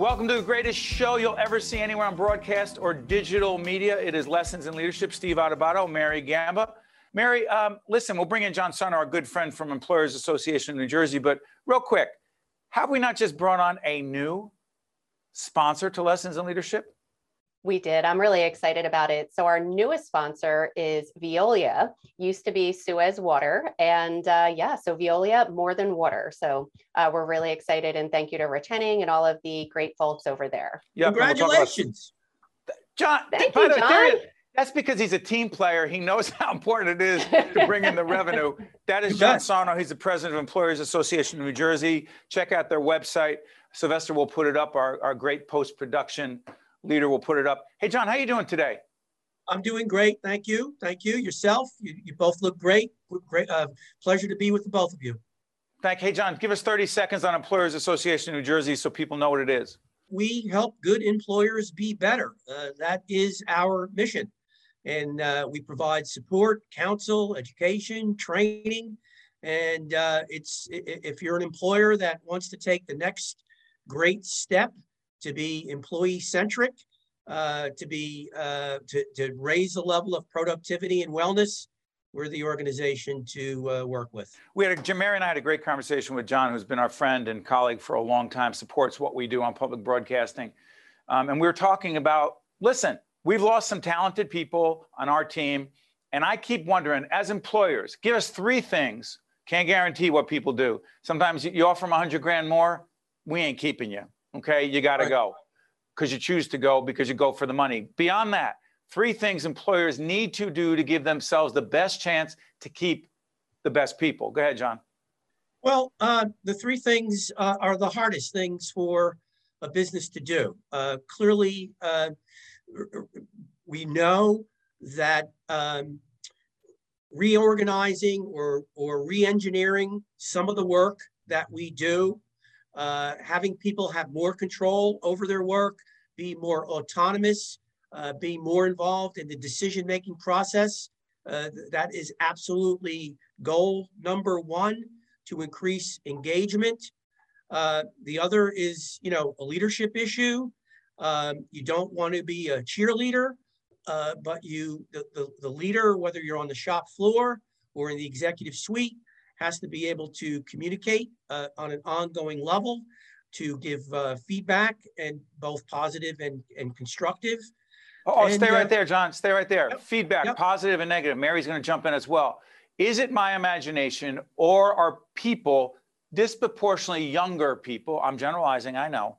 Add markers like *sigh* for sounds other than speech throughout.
Welcome to the greatest show you'll ever see anywhere on broadcast or digital media. It is Lessons in Leadership. Steve Adubato, Mary Gamba. Mary, um, listen, we'll bring in John Sarno, our good friend from Employers Association of New Jersey. But real quick, have we not just brought on a new sponsor to Lessons in Leadership? We did. I'm really excited about it. So, our newest sponsor is Veolia, used to be Suez Water. And uh, yeah, so Veolia, more than water. So, uh, we're really excited. And thank you to Rich Henning and all of the great folks over there. Yep, Congratulations. We'll John, thank you, John. That's because he's a team player. He knows *laughs* how important it is to bring in the *laughs* revenue. That is John Sarno. He's the president of Employers Association of New Jersey. Check out their website. Sylvester will put it up, our, our great post-production leader will put it up. Hey, John, how you doing today? I'm doing great. Thank you. Thank you. Yourself, you, you both look great. Great. Uh, pleasure to be with the both of you. Thank you. Hey, John, give us 30 seconds on Employers Association of New Jersey so people know what it is. We help good employers be better. Uh, that is our mission. And uh, we provide support, counsel, education, training. And uh, it's if you're an employer that wants to take the next great step to be employee centric, uh, to be uh, to, to raise the level of productivity and wellness. We're the organization to uh, work with. We had a, Mary and I had a great conversation with John, who's been our friend and colleague for a long time, supports what we do on public broadcasting, um, and we were talking about. Listen, we've lost some talented people on our team, and I keep wondering, as employers, give us three things. Can't guarantee what people do. Sometimes you offer them 100 grand more, we ain't keeping you. Okay, you got to right. go because you choose to go because you go for the money. Beyond that, three things employers need to do to give themselves the best chance to keep the best people. Go ahead, John. Well, uh, the three things uh, are the hardest things for a business to do. Uh, clearly, uh, we know that um, reorganizing or, or re-engineering some of the work that we do uh, having people have more control over their work, be more autonomous, uh, be more involved in the decision-making process. Uh, that is absolutely goal number one to increase engagement. Uh, the other is, you know, a leadership issue. Um, you don't want to be a cheerleader, uh, but you, the, the, the leader, whether you're on the shop floor or in the executive suite, has to be able to communicate uh, on an ongoing level, to give uh, feedback and both positive and, and constructive. Oh, and, stay right uh, there, John. Stay right there. Yep, feedback, yep. positive and negative. Mary's going to jump in as well. Is it my imagination or are people disproportionately younger people? I'm generalizing, I know,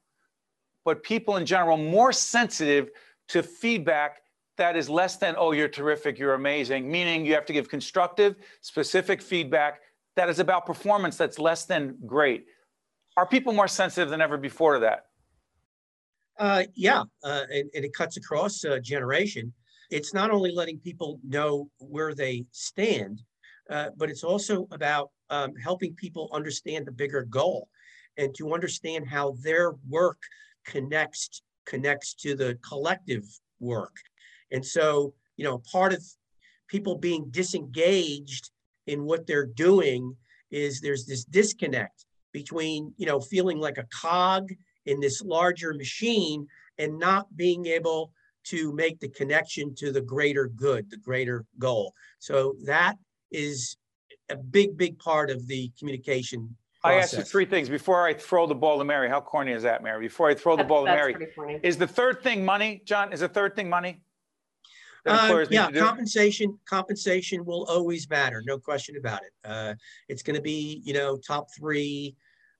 but people in general more sensitive to feedback that is less than, oh, you're terrific, you're amazing, meaning you have to give constructive, specific feedback that is about performance that's less than great. Are people more sensitive than ever before to that? Uh, yeah, uh, and, and, it cuts across a generation. It's not only letting people know where they stand, uh, but it's also about um, helping people understand the bigger goal and to understand how their work connects connects to the collective work. And so, you know, part of people being disengaged in what they're doing is there's this disconnect between you know feeling like a cog in this larger machine and not being able to make the connection to the greater good the greater goal so that is a big big part of the communication process. I asked you three things before I throw the ball to Mary. How corny is that, Mary? Before I throw the *laughs* ball to Mary, is the third thing money, John? Is the third thing money? Uh, yeah, compensation compensation will always matter, no question about it. Uh, it's going to be you know top three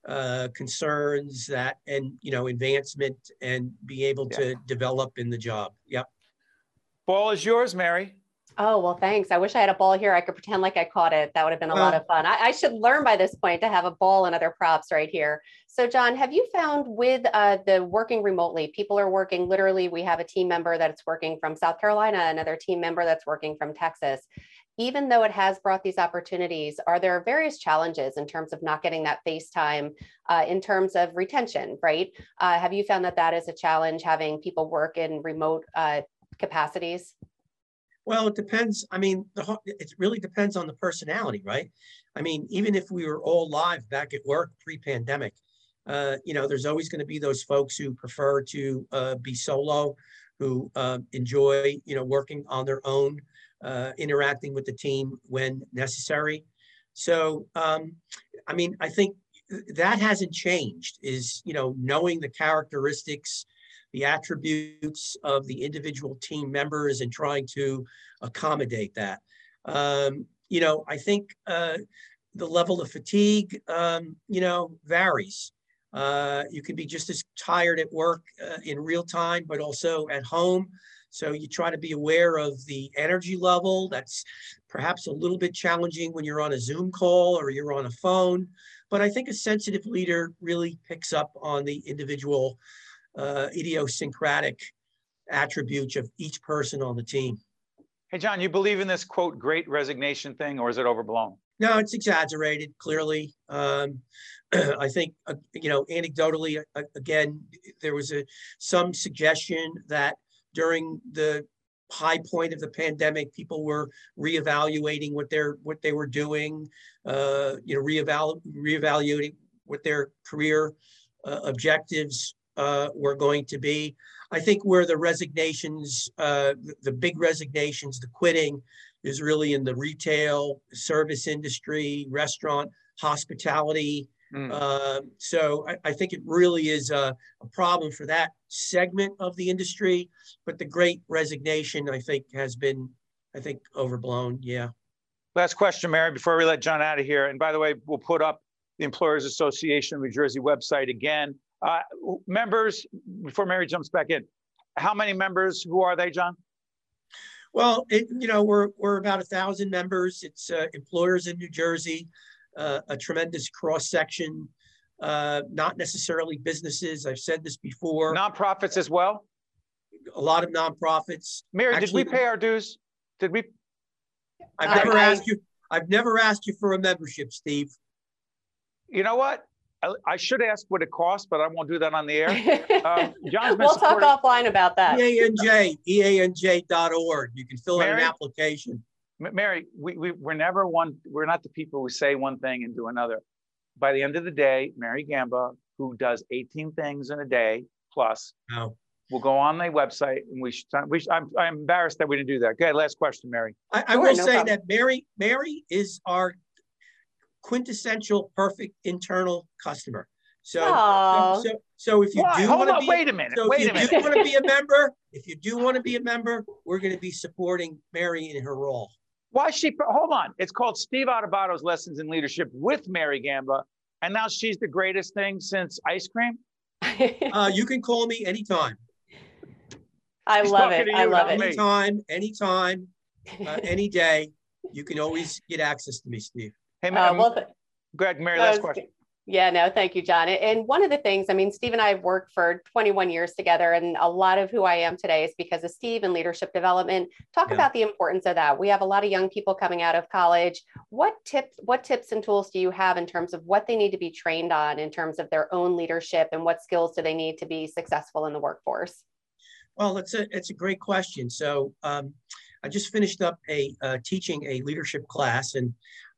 uh, concerns that and you know advancement and be able yeah. to develop in the job. Yep. Ball is yours, Mary. Oh, well, thanks. I wish I had a ball here. I could pretend like I caught it. That would have been a lot of fun. I, I, should learn by this point to have a ball and other props right here. So, John, have you found with uh, the working remotely, people are working literally, we have a team member that's working from South Carolina, another team member that's working from Texas. Even though it has brought these opportunities, are there various challenges in terms of not getting that face time uh, in terms of retention, right? Uh, have you found that that is a challenge having people work in remote uh, capacities? Well, it depends. I mean, the, it really depends on the personality, right? I mean, even if we were all live back at work pre-pandemic, Uh, you know, there's always going to be those folks who prefer to uh, be solo, who uh, enjoy, you know, working on their own, uh, interacting with the team when necessary. So, um, I mean, I think that hasn't changed. Is you know, knowing the characteristics, the attributes of the individual team members, and trying to accommodate that. Um, you know, I think uh, the level of fatigue, um, you know, varies. Uh, you can be just as tired at work uh, in real time, but also at home. So you try to be aware of the energy level. That's perhaps a little bit challenging when you're on a Zoom call or you're on a phone. But I think a sensitive leader really picks up on the individual uh, idiosyncratic attributes of each person on the team. Hey, John, you believe in this quote, great resignation thing, or is it overblown? No, it's exaggerated, clearly. Um, *clears throat* I think, uh, you know, anecdotally, uh, again, there was a some suggestion that during the high point of the pandemic, people were reevaluating what they're what they were doing, uh, you know, reevalu- reevaluating what their career uh, objectives uh, were going to be. I think where the resignations, uh, the, big resignations, the quitting, is really in the retail, service industry, restaurant, hospitality. Mm. Uh, so I, I, think it really is a, a, problem for that segment of the industry. But the great resignation, I think, has been, I think, overblown. Yeah. Last question, Mary, before we let John out of here. And by the way, we'll put up the Employers Association of New Jersey website again. Uh, members, before Mary jumps back in, how many members? Who are they, John? Well, it, you know, we're we're about a thousand members. It's uh, employers in New Jersey, uh, a tremendous cross section. Uh, not necessarily businesses. I've said this before. Nonprofits as well. A lot of nonprofits. Mary, Actually, did we pay our dues? Did we? I've never I, asked you. I've never asked you for a membership, Steve. You know what? I, I, should ask what it costs, but I won't do that on the air. *laughs* Um, John's we'll talk offline about that. EANJ, EANJ.org. You can fill Mary, out an application. Mary, we, we, we're never one, we're not the people who say one thing and do another. By the end of the day, Mary Gamba, who does 18 things in a day plus, oh. will go on the website and we should, we should, I'm, I'm embarrassed that we didn't do that. Okay, last question, Mary. I, I sure, will no say problem. that Mary, Mary is our quintessential perfect internal customer. So, so, so, so, if you Why? do want to be, wait a minute, so wait if a minute. you do want to be a *laughs* member, if you do want to be a member, we're going to be supporting Mary in her role. Why she? Hold on, it's called Steve Adubato's Lessons in Leadership with Mary Gamba, and now she's the greatest thing since ice cream. *laughs* uh, you can call me anytime. I He's love it. I love it. Anytime, anytime, uh, any day. You can always *laughs* get access to me, Steve. Hey, man. Uh, well, go ahead, Mary. Last question. Yeah, no, thank you, John. And one of the things, I mean, Steve and I have worked for 21 years together, and a lot of who I am today is because of Steve and leadership development. Talk yeah. about the importance of that. We have a lot of young people coming out of college. What tips, what tips and tools do you have in terms of what they need to be trained on in terms of their own leadership and what skills do they need to be successful in the workforce? Well, it's a it's a great question. So um, I just finished up a uh, teaching a leadership class, and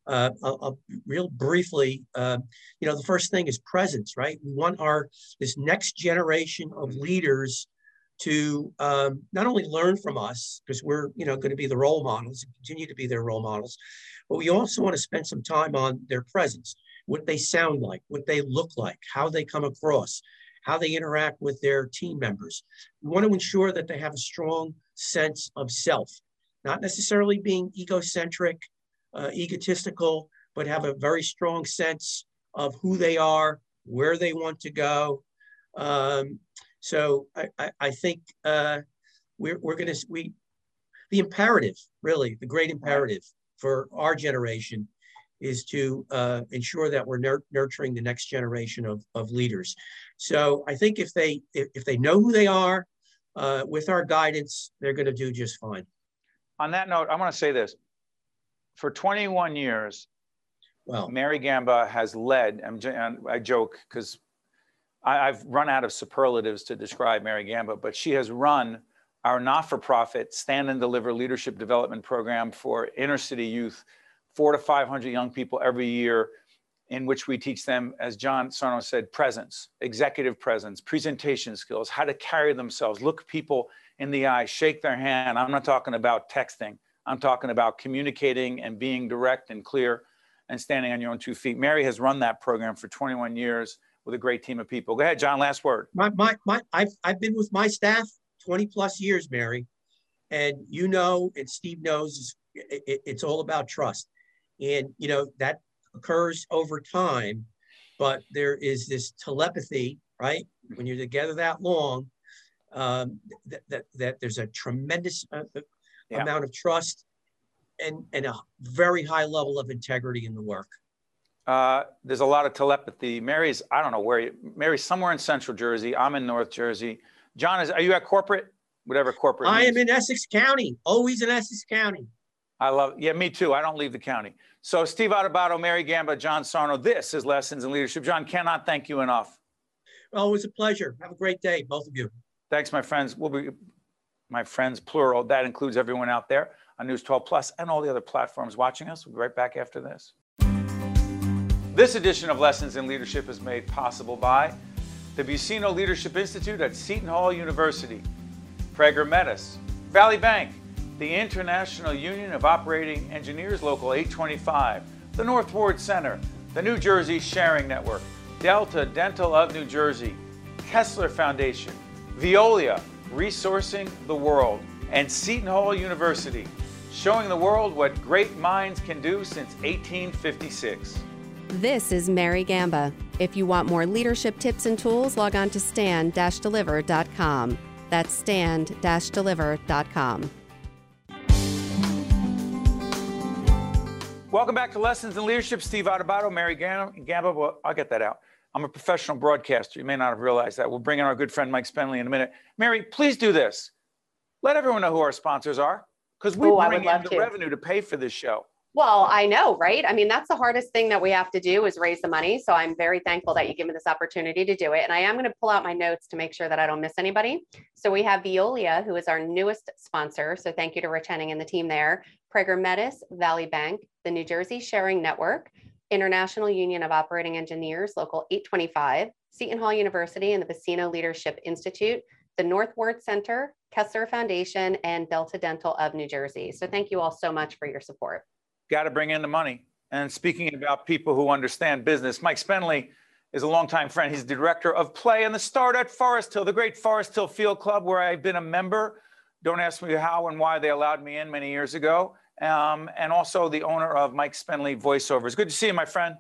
uh, I'll, I'll, real briefly, uh, you know, the first thing is presence, right? We want our this next generation of leaders to um, not only learn from us because we're, you know, going to be the role models and continue to be their role models, but we also want to spend some time on their presence, what they sound like, what they look like, how they come across, how they interact with their team members. We want to ensure that they have a strong sense of self, not necessarily being egocentric uh, egotistical, but have a very strong sense of who they are, where they want to go. Um, so I, I, I think uh, we're, we're going to, we, the imperative, really, the great imperative for our generation is to uh, ensure that we're nur nurturing the next generation of, of leaders. So I think if they, if, if they know who they are, uh, with our guidance, they're going to do just fine. On that note, I want to say this for 21 years, well, Mary Gamba has led. I'm, uh, I joke because I've run out of superlatives to describe Mary Gamba, but she has run our not-for-profit stand and deliver leadership development program for inner city youth, four to 500 young people every year in which we teach them, as John Sarno said, presence, executive presence, presentation skills, how to carry themselves, look people in the eye, shake their hand. I'm not talking about texting. I'm talking about communicating and being direct and clear and standing on your own two feet. Mary has run that program for 21 years with a great team of people. Go ahead, John, last word. My, my, my, I've, I've been with my staff 20 plus years, Mary, and you know, and Steve knows, it, it, it's all about trust. And, you know, that occurs over time, but there is this telepathy, right? When you're together that long, um, that, that, that there's a tremendous uh, yeah. amount of trust and, and a very high level of integrity in the work. Uh, there's a lot of telepathy. Mary's, I don't know where you, Mary's somewhere in central Jersey. I'm in North Jersey. John, is, are you at corporate? Whatever corporate. I means. am in Essex County, always in Essex County. I love, yeah, me too. I don't leave the county. So Steve Adubato, Mary Gamba, John Sarno, this is Lessons in Leadership. John, cannot thank you enough. Always a pleasure. Have a great day, both of you. Thanks, my friends. We'll be, my friends, plural. That includes everyone out there on News 12 Plus and all the other platforms watching us. We'll be right back after this. This edition of Lessons in Leadership is made possible by the Buccino Leadership Institute at Seton Hall University, Prager Metis, Valley Bank, the International Union of Operating Engineers Local 825, the North Ward Center, the New Jersey Sharing Network, Delta Dental of New Jersey, Kessler Foundation, Veolia, Resourcing the World, and Seton Hall University, showing the world what great minds can do since 1856. This is Mary Gamba. If you want more leadership tips and tools, log on to stand-deliver.com. That's stand-deliver.com. Welcome back to Lessons in Leadership. Steve Adubato, Mary Gamba. Well, I'll get that out. I'm a professional broadcaster. You may not have realized that. We'll bring in our good friend Mike Spenley in a minute. Mary, please do this. Let everyone know who our sponsors are because we Ooh, bring in the to. revenue to pay for this show. Well, I know, right? I mean, that's the hardest thing that we have to do is raise the money. So I'm very thankful that you give me this opportunity to do it. And I am going to pull out my notes to make sure that I don't miss anybody. So we have Veolia, who is our newest sponsor. So thank you to Rich Henning and the team there. Prager Metis, Valley Bank, the New Jersey Sharing Network, International Union of Operating Engineers, Local 825, Seton Hall University and the Buccino Leadership Institute, the North Ward Center, Kessler Foundation, and Delta Dental of New Jersey. So thank you all so much for your support got to bring in the money. And speaking about people who understand business, Mike Spenley is a longtime friend. He's the director of play and the start at Forest Hill, the great Forest Hill Field Club, where I've been a member. Don't ask me how and why they allowed me in many years ago. Um, and also the owner of Mike Spenley Voiceovers. Good to see you, my friend.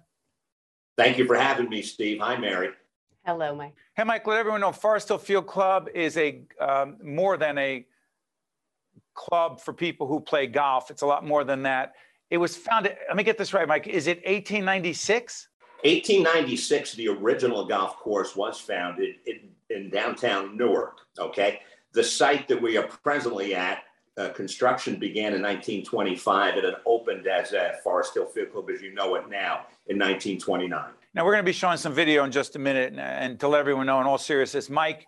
Thank you for having me, Steve. Hi, Mary. Hello, Mike. Hey, Mike, let everyone know Forest Hill Field Club is a um, more than a club for people who play golf. It's a lot more than that. It was founded, let me get this right, Mike. Is it 1896? 1896, the original golf course was founded in, in downtown Newark. Okay. The site that we are presently at, uh, construction began in 1925 and it opened as a Forest Hill Field Club as you know it now in 1929. Now, we're going to be showing some video in just a minute and, and to let everyone know, in all seriousness, Mike,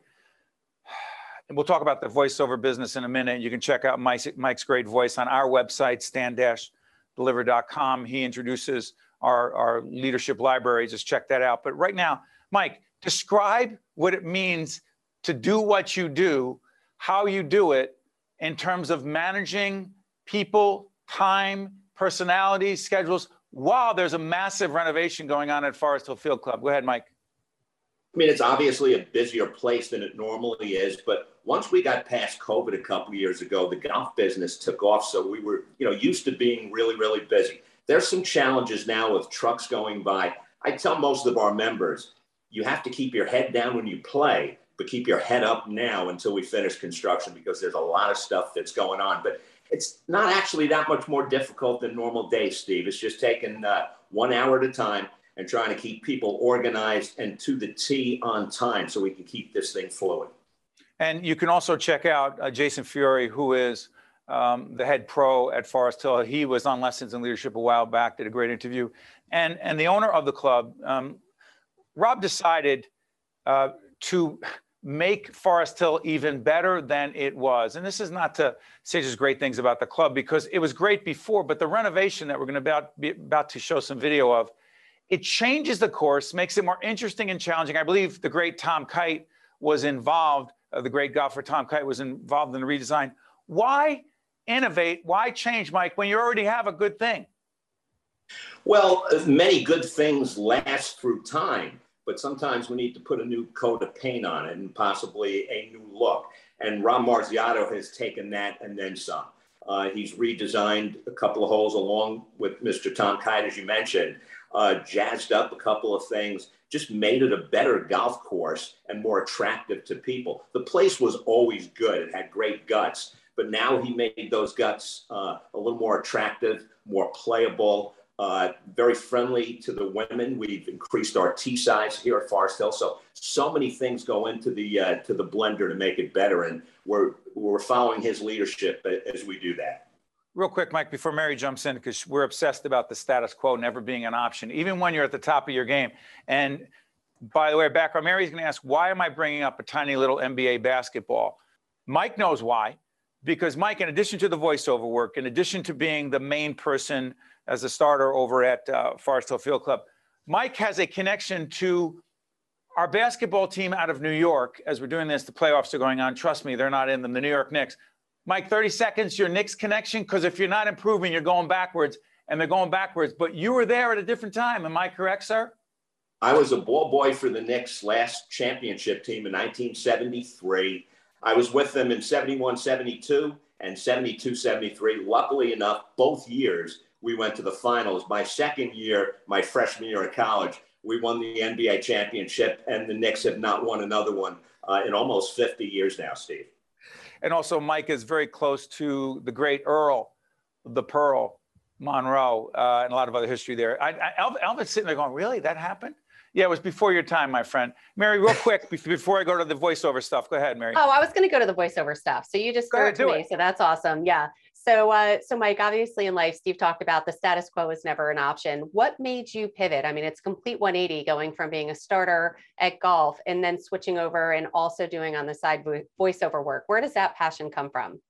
and we'll talk about the voiceover business in a minute. You can check out Mike's, Mike's great voice on our website, stand-deliver.com. He introduces our, our leadership library. Just check that out. But right now, Mike, describe what it means to do what you do, how you do it in terms of managing people, time, personalities, schedules, while there's a massive renovation going on at Forest Hill Field Club. Go ahead, Mike. I mean, it's obviously a busier place than it normally is, but once we got past COVID a couple years ago, the golf business took off. So we were, you know, used to being really, really busy. There's some challenges now with trucks going by. I tell most of our members, you have to keep your head down when you play, but keep your head up now until we finish construction because there's a lot of stuff that's going on. But it's not actually that much more difficult than normal days, Steve. It's just taking uh, one hour at a time and trying to keep people organized and to the T on time so we can keep this thing flowing. And you can also check out uh, Jason Fiore, who is um, the head pro at Forest Hill. He was on Lessons in Leadership a while back, did a great interview. And, and the owner of the club, um, Rob decided uh, to make Forest Hill even better than it was. And this is not to say just great things about the club because it was great before, but the renovation that we're going to about, be about to show some video of it changes the course, makes it more interesting and challenging. I believe the great Tom Kite was involved, uh, the great golfer Tom Kite was involved in the redesign. Why innovate? Why change, Mike, when you already have a good thing? Well, many good things last through time, but sometimes we need to put a new coat of paint on it and possibly a new look. And Ron Marzicotto has taken that and then some. Uh, he's redesigned a couple of holes along with Mr. Tom Kite, as you mentioned, uh, jazzed up a couple of things, just made it a better golf course and more attractive to people. The place was always good, it had great guts, but now he made those guts uh, a little more attractive, more playable. Uh, very friendly to the women. We've increased our tee size here at Forest Hill. So so many things go into the uh, to the blender to make it better, and we're we're following his leadership as we do that. Real quick, Mike, before Mary jumps in, because we're obsessed about the status quo never being an option, even when you're at the top of your game. And by the way, background, Mary's going to ask, why am I bringing up a tiny little NBA basketball? Mike knows why, because Mike, in addition to the voiceover work, in addition to being the main person as a starter over at uh, Forest Hill Field Club. Mike has a connection to our basketball team out of New York. As we're doing this, the playoffs are going on. Trust me, they're not in them. The New York Knicks. Mike, 30 seconds, your Knicks connection, because if you're not improving, you're going backwards, and they're going backwards. But you were there at a different time. Am I correct, sir? I was a ball boy for the Knicks last championship team in 1973. I was with them in 71 72 and 72 73. Luckily enough, both years we went to the finals. My second year, my freshman year in college, we won the NBA championship, and the Knicks have not won another one uh, in almost 50 years now, Steve. And also, Mike is very close to the great Earl, the Pearl, Monroe, uh, and a lot of other history there. I, I, Elvin's sitting there going, Really? That happened? Yeah, it was before your time, my friend. Mary, real quick, *laughs* before I go to the voiceover stuff, go ahead, Mary. Oh, I was going to go to the voiceover stuff. So you just threw it to me. It. So that's awesome. Yeah. So, uh, so Mike, obviously in life, Steve talked about the status quo is never an option. What made you pivot? I mean, it's complete 180 going from being a starter at golf and then switching over and also doing on the side voiceover work. Where does that passion come from?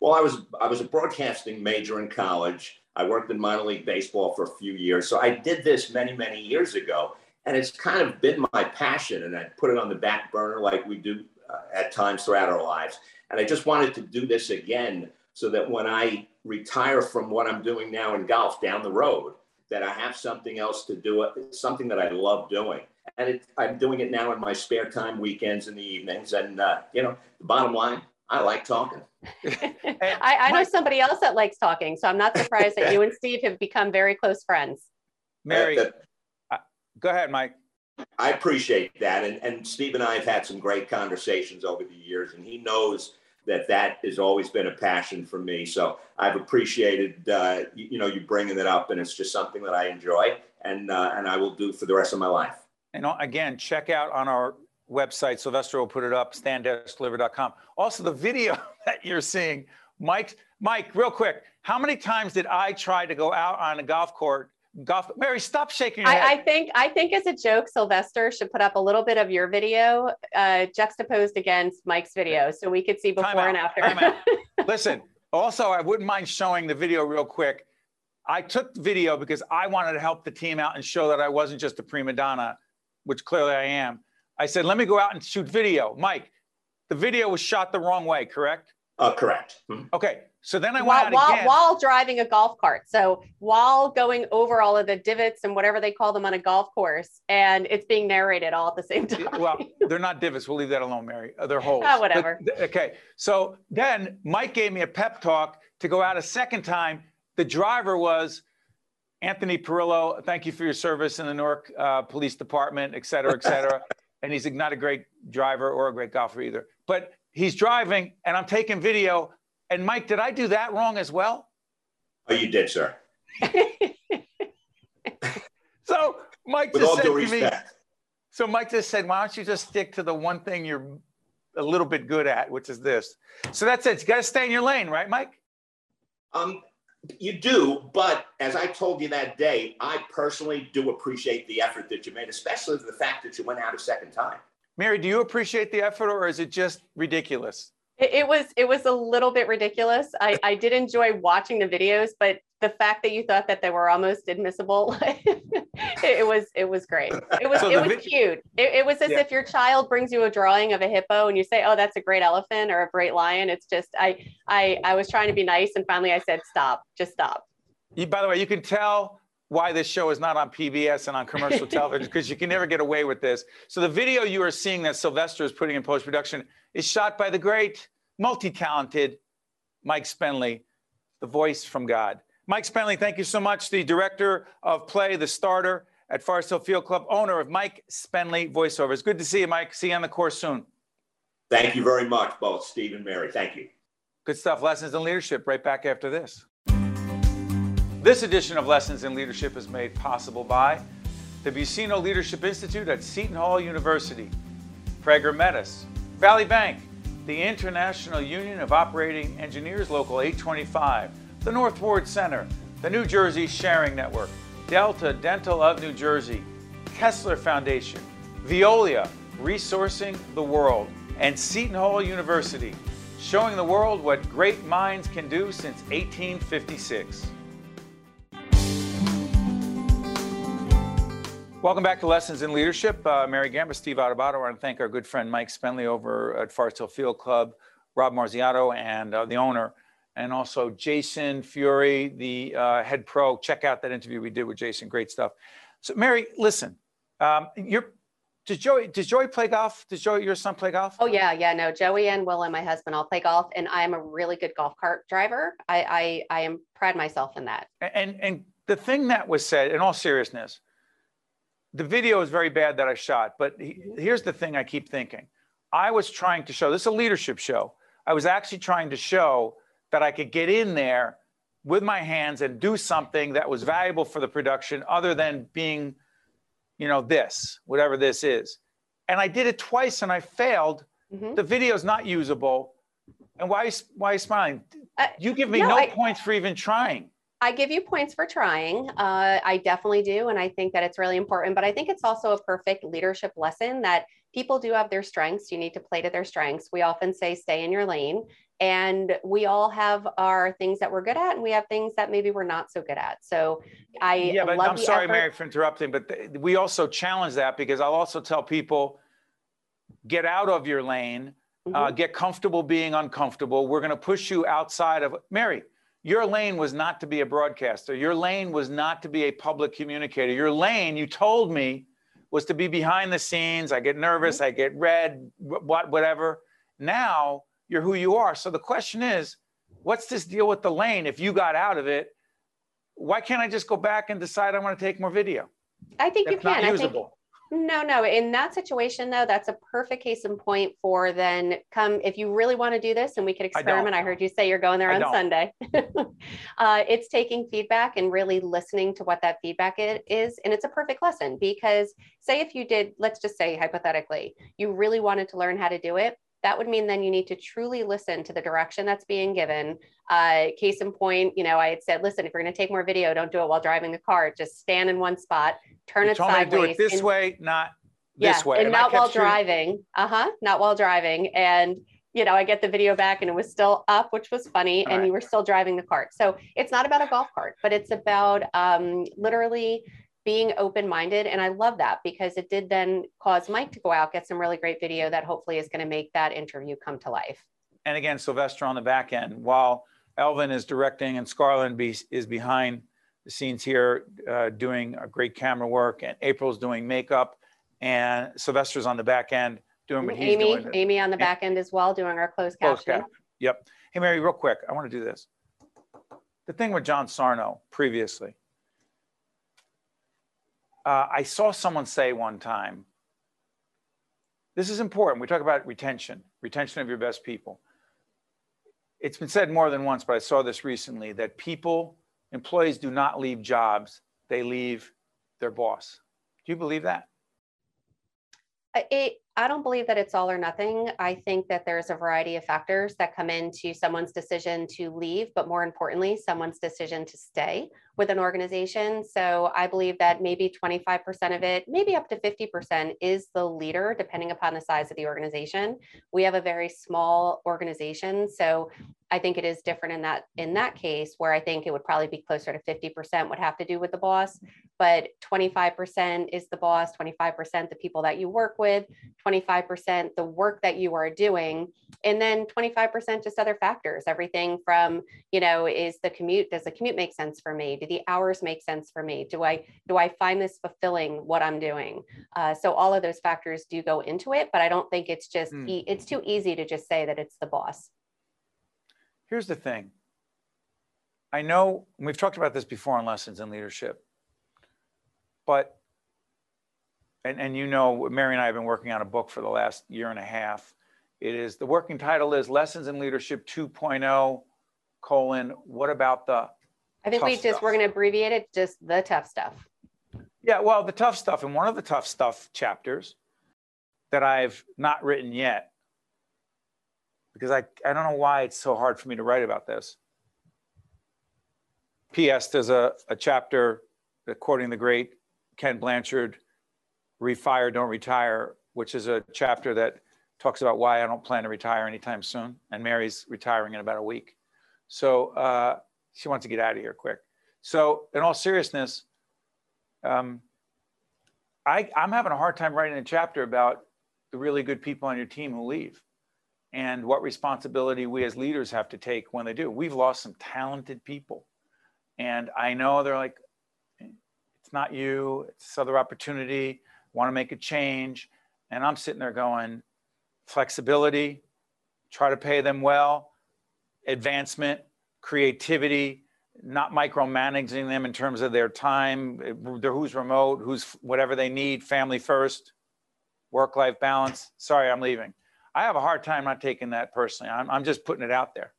Well, I was I was a broadcasting major in college. I worked in minor league baseball for a few years, so I did this many many years ago, and it's kind of been my passion. And I put it on the back burner like we do uh, at times throughout our lives. And I just wanted to do this again so that when I retire from what I'm doing now in golf down the road, that I have something else to do, something that I love doing. And it, I'm doing it now in my spare time, weekends and the evenings. And, uh, you know, the bottom line, I like talking. *laughs* I, I, know somebody else that likes talking, so I'm not surprised that you and Steve have become very close friends. Mary, uh, uh, go ahead, Mike. I appreciate that. And, and Steve and I have had some great conversations over the years, and he knows that that has always been a passion for me. So I've appreciated uh, you, you, know you bringing it up, and it's just something that I enjoy, and uh, and I will do for the rest of my life. And again, check out on our website. Sylvester will put it up. Stand-deliver.com. Also, the video *laughs* that you're seeing, Mike. Mike, real quick, how many times did I try to go out on a golf court golf. Mary, stop shaking your I, head. I think I think as a joke, Sylvester should put up a little bit of your video uh, juxtaposed against Mike's video, so we could see before and after. *laughs* Listen. Also, I wouldn't mind showing the video real quick. I took the video because I wanted to help the team out and show that I wasn't just a prima donna, which clearly I am. I said, let me go out and shoot video. Mike, the video was shot the wrong way, correct? Uh, correct. Mm-hmm. Okay. So then I went while, out while, again. while driving a golf cart. So while going over all of the divots and whatever they call them on a golf course, and it's being narrated all at the same time. well, *laughs* they're not divots. We'll leave that alone, Mary. Uh, they're holes. Oh, whatever. But, okay. So then Mike gave me a pep talk to go out a second time. The driver was Anthony Perillo. Thank you for your service in the Newark uh, Police Department, et cetera, et cetera. *laughs* and he's not a great driver or a great golfer either. But he's driving, and I'm taking video and Mike, did I do that wrong as well? Oh, you did, sir. *laughs* so Mike With just said to me, so Mike just said, why don't you just stick to the one thing you're a little bit good at, which is this. So that's it. You got to stay in your lane, right, Mike? Um, you do, but as I told you that day, I personally do appreciate the effort that you made, especially the fact that you went out a second time. Mary, do you appreciate the effort or is it just ridiculous? It, it was it was a little bit ridiculous. I, uh, I did enjoy watching the videos, but the fact that you thought that they were almost admissible, *laughs* it, it was it was great. It was So it was cute. It, it was as Yeah. if your child brings you a drawing of a hippo and you say, "Oh, that's a great elephant or a great lion." It's just I I I was trying to be nice and finally I said, "Stop, just stop." You, by the way, you can tell why this show is not on PBS and on commercial *laughs* television because you can never get away with this. So the video you are seeing that Sylvester is putting in post production is shot by the great, multi-talented Mike Spenley, the voice from God. Mike Spenley, thank you so much. The director of Play, the starter at Forest Hill Field Club, owner of Mike Spenley Voiceovers. Good to see you, Mike. See you on the course soon. Thank you very much, both Steve and Mary. Thank you. Good stuff. Lessons in Leadership right back after this. This edition of Lessons in Leadership is made possible by the Buccino Leadership Institute at Seton Hall University, Prager Metis, Valley Bank, the International Union of Operating Engineers Local 825, the North Ward Center, the New Jersey Sharing Network, Delta Dental of New Jersey, Kessler Foundation, Veolia, Resourcing the World, and Seton Hall University, showing the world what great minds can do since 1856. Welcome back to Lessons in Leadership. Uh, Mary Gamba, Steve Adubato. I want to thank our good friend Mike Spenley over at Forest Hill Field Club, Rob Marziato, and uh, the owner, and also Jason Fiore, the uh, head pro. Check out that interview we did with Jason. Great stuff. So, Mary, listen, um, you're, does Joey does Joey play golf? Does Joey your son play golf? Oh yeah, yeah. No, Joey and Will and my husband all play golf, and I am a really good golf cart driver. I I, I am pride myself in that. And and the thing that was said, in all seriousness, the video is very bad that I shot. But he, here's the thing: I keep thinking, I was trying to show this is a leadership show. I was actually trying to show that I could get in there with my hands and do something that was valuable for the production, other than being, you know, this whatever this is. And I did it twice, and I failed. Mhm. The video is not usable. And why? Why are you smiling? Uh, You give me no, no I- points for even trying. I give you points for trying. Uh, I definitely do. And I think that it's really important. But I think it's also a perfect leadership lesson that people do have their strengths. You need to play to their strengths. We often say, stay in your lane. And we all have our things that we're good at, and we have things that maybe we're not so good at. So I Yeah, but I'm sorry, effort. Mary, for interrupting, but th- we also challenge that because I'll also tell people get out of your lane, uh, Mhm. get comfortable being uncomfortable. We're going to push you outside of Mary. Your lane was not to be a broadcaster. Your lane was not to be a public communicator. Your lane, you told me, was to be behind the scenes. I get nervous, I get red, what, whatever. Now you're who you are. So the question is, what's this deal with the lane? If you got out of it, why can't I just go back and decide I want to take more video? I think you That's not can. I think usable. No, no. In that situation, though, that's a perfect case in point for then come if you really want to do this and we could experiment. I, heard you say you're going there I on don't. Sunday. *laughs* uh, it's taking feedback and really listening to what that feedback is. And it's a perfect lesson because, say, if you did, let's just say hypothetically, you really wanted to learn how to do it. That would mean then you need to truly listen to the direction that's being given. Uh, case in point, you know, I had said, listen, if you're going to take more video, don't do it while driving the car. Just stand in one spot, turn You it told me to sideways. do it this and- way, not yeah, this way. and I not while shooting- driving. Uh huh. Not while driving. And you know, I get the video back, and it was still up, which was funny, and Right. you were still driving the cart. So it's not about a golf cart, but it's about um, literally being open-minded. And I love that because it did then cause Mike to go out get some really great video that hopefully is going to make that interview come to life. And again, Sylvester on the back end, while Elvin is directing and Scarlett be, is behind the scenes here uh, doing a great camera work, and April's doing makeup, and Sylvester's on the back end doing what he's Amy, doing. Amy on the back end as well, doing our closed Closed captioning. cap. Yep. Hey, Mary, real quick, I want to do this. The thing with John Sarno previously, uh, I saw someone say one time, this is important. We talk about retention, retention of your best people. It's been said more than once, but I saw this recently that people, employees do not leave jobs, they leave their boss. Do you believe that? Uh, it, I don't believe that it's all or nothing. I think that there's a variety of factors that come into someone's decision to leave, but more importantly, someone's decision to stay with an organization. So I believe that maybe 25% of it, maybe up to 50% is the leader, depending upon the size of the organization. We have a very small organization. So I think it is different in that in that case where I think it would probably be closer to 50% would have to do with the boss, but 25% is the boss, 25% the people that you work with, 25% the work that you are doing, and then 25% just other factors. Everything from, you know, is the commute, does the commute make sense for me? Do the hours make sense for me? Do I do I find this fulfilling what I'm doing? Uh, so all of those factors do go into it, but I don't think it's just mm. e- it's too easy to just say that it's the boss. Here's the thing. I know we've talked about this before on lessons in leadership, but and, and you know, Mary and I have been working on a book for the last year and a half. It is the working title is Lessons in Leadership 2.0 colon. What about the? I think we just stuff? we're going to abbreviate it just the tough stuff. Yeah, well, the tough stuff, and one of the tough stuff chapters that I've not written yet because I, I don't know why it's so hard for me to write about this. P.S. There's a, a chapter, quoting the great Ken Blanchard, Refire, Don't Retire, which is a chapter that talks about why I don't plan to retire anytime soon. And Mary's retiring in about a week. So uh, she wants to get out of here quick. So, in all seriousness, um, I, I'm having a hard time writing a chapter about the really good people on your team who leave and what responsibility we as leaders have to take when they do. We've lost some talented people. And I know they're like, it's not you, it's this other opportunity, want to make a change. And I'm sitting there going, flexibility, try to pay them well, advancement, creativity, not micromanaging them in terms of their time, who's remote, who's whatever they need, family first, work life balance. Sorry, I'm leaving. I have a hard time not taking that personally. I'm, I'm just putting it out there.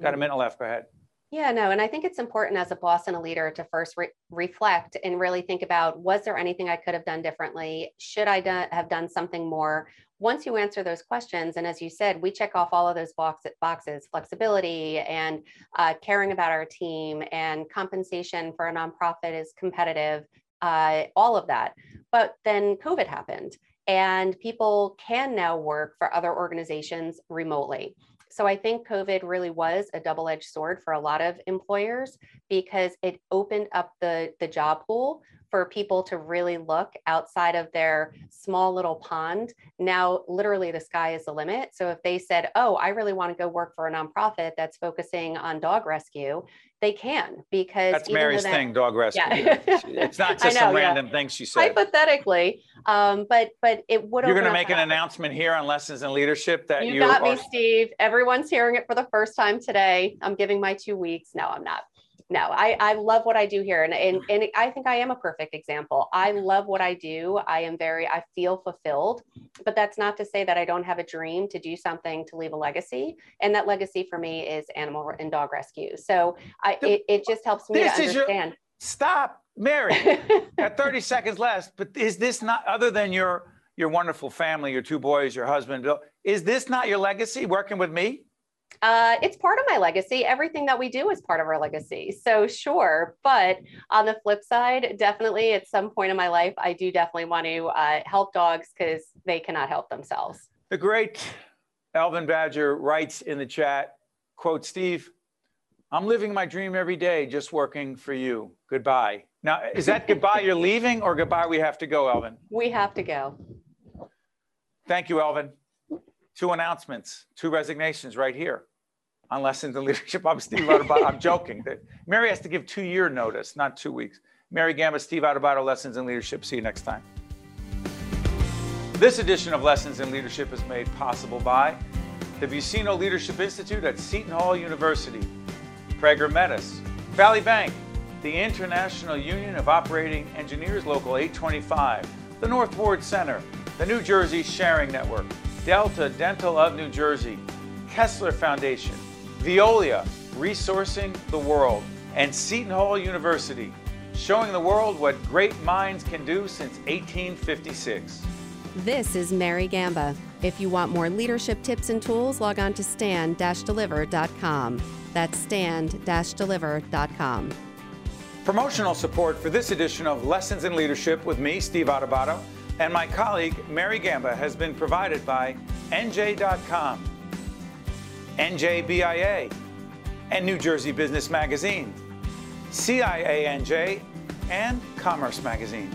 Got a mm-hmm. minute left. Go ahead. Yeah, no, and I think it's important as a boss and a leader to first re- reflect and really think about was there anything I could have done differently? Should I do- have done something more? Once you answer those questions, and as you said, we check off all of those box- boxes flexibility and uh, caring about our team and compensation for a nonprofit is competitive, uh, all of that. But then COVID happened and people can now work for other organizations remotely. So I think COVID really was a double-edged sword for a lot of employers because it opened up the, the job pool for people to really look outside of their small little pond. Now, literally, the sky is the limit. So if they said, Oh, I really want to go work for a nonprofit that's focusing on dog rescue, they can because that's Mary's that, thing, dog rescue. Yeah. *laughs* it's not just know, some random yeah. thing she said. Hypothetically, um, but but it would. You're going to make an announcement here on lessons in leadership that you, you got are... me, Steve. Everyone's hearing it for the first time today. I'm giving my two weeks. No, I'm not no, I, I love what I do here. And, and, mm. and I think I am a perfect example. I love what I do. I am very, I feel fulfilled, but that's not to say that I don't have a dream to do something to leave a legacy. And that legacy for me is animal and dog rescue. So I, it, it just helps me this to understand. Your, stop, Mary, *laughs* at 30 seconds left. But is this not, other than your, your wonderful family, your two boys, your husband, Bill, is this not your legacy working with me? Uh, it's part of my legacy. Everything that we do is part of our legacy. So, sure. But on the flip side, definitely at some point in my life, I do definitely want to uh, help dogs because they cannot help themselves. The great Elvin Badger writes in the chat, quote, Steve, I'm living my dream every day, just working for you. Goodbye. Now, is that goodbye you're leaving or goodbye we have to go, Elvin? We have to go. Thank you, Elvin. Two announcements, two resignations right here on lessons in leadership. I'm Steve Adubato. I'm joking. *laughs* Mary has to give two year notice, not two weeks. Mary Gamba, Steve Adubato, Lessons in Leadership. See you next time. This edition of Lessons in Leadership is made possible by the Buccino Leadership Institute at Seton Hall University, Prager Metis, Valley Bank, the International Union of Operating Engineers Local 825, the North Ward Center, the New Jersey Sharing Network, Delta Dental of New Jersey, Kessler Foundation, Veolia, Resourcing the World, and Seton Hall University, showing the world what great minds can do since 1856. This is Mary Gamba. If you want more leadership tips and tools, log on to stand-deliver.com. That's stand-deliver.com. Promotional support for this edition of Lessons in Leadership with me, Steve Adubato, and my colleague, Mary Gamba, has been provided by NJ.com, NJBIA, and New Jersey Business Magazine, CIANJ, and Commerce Magazine.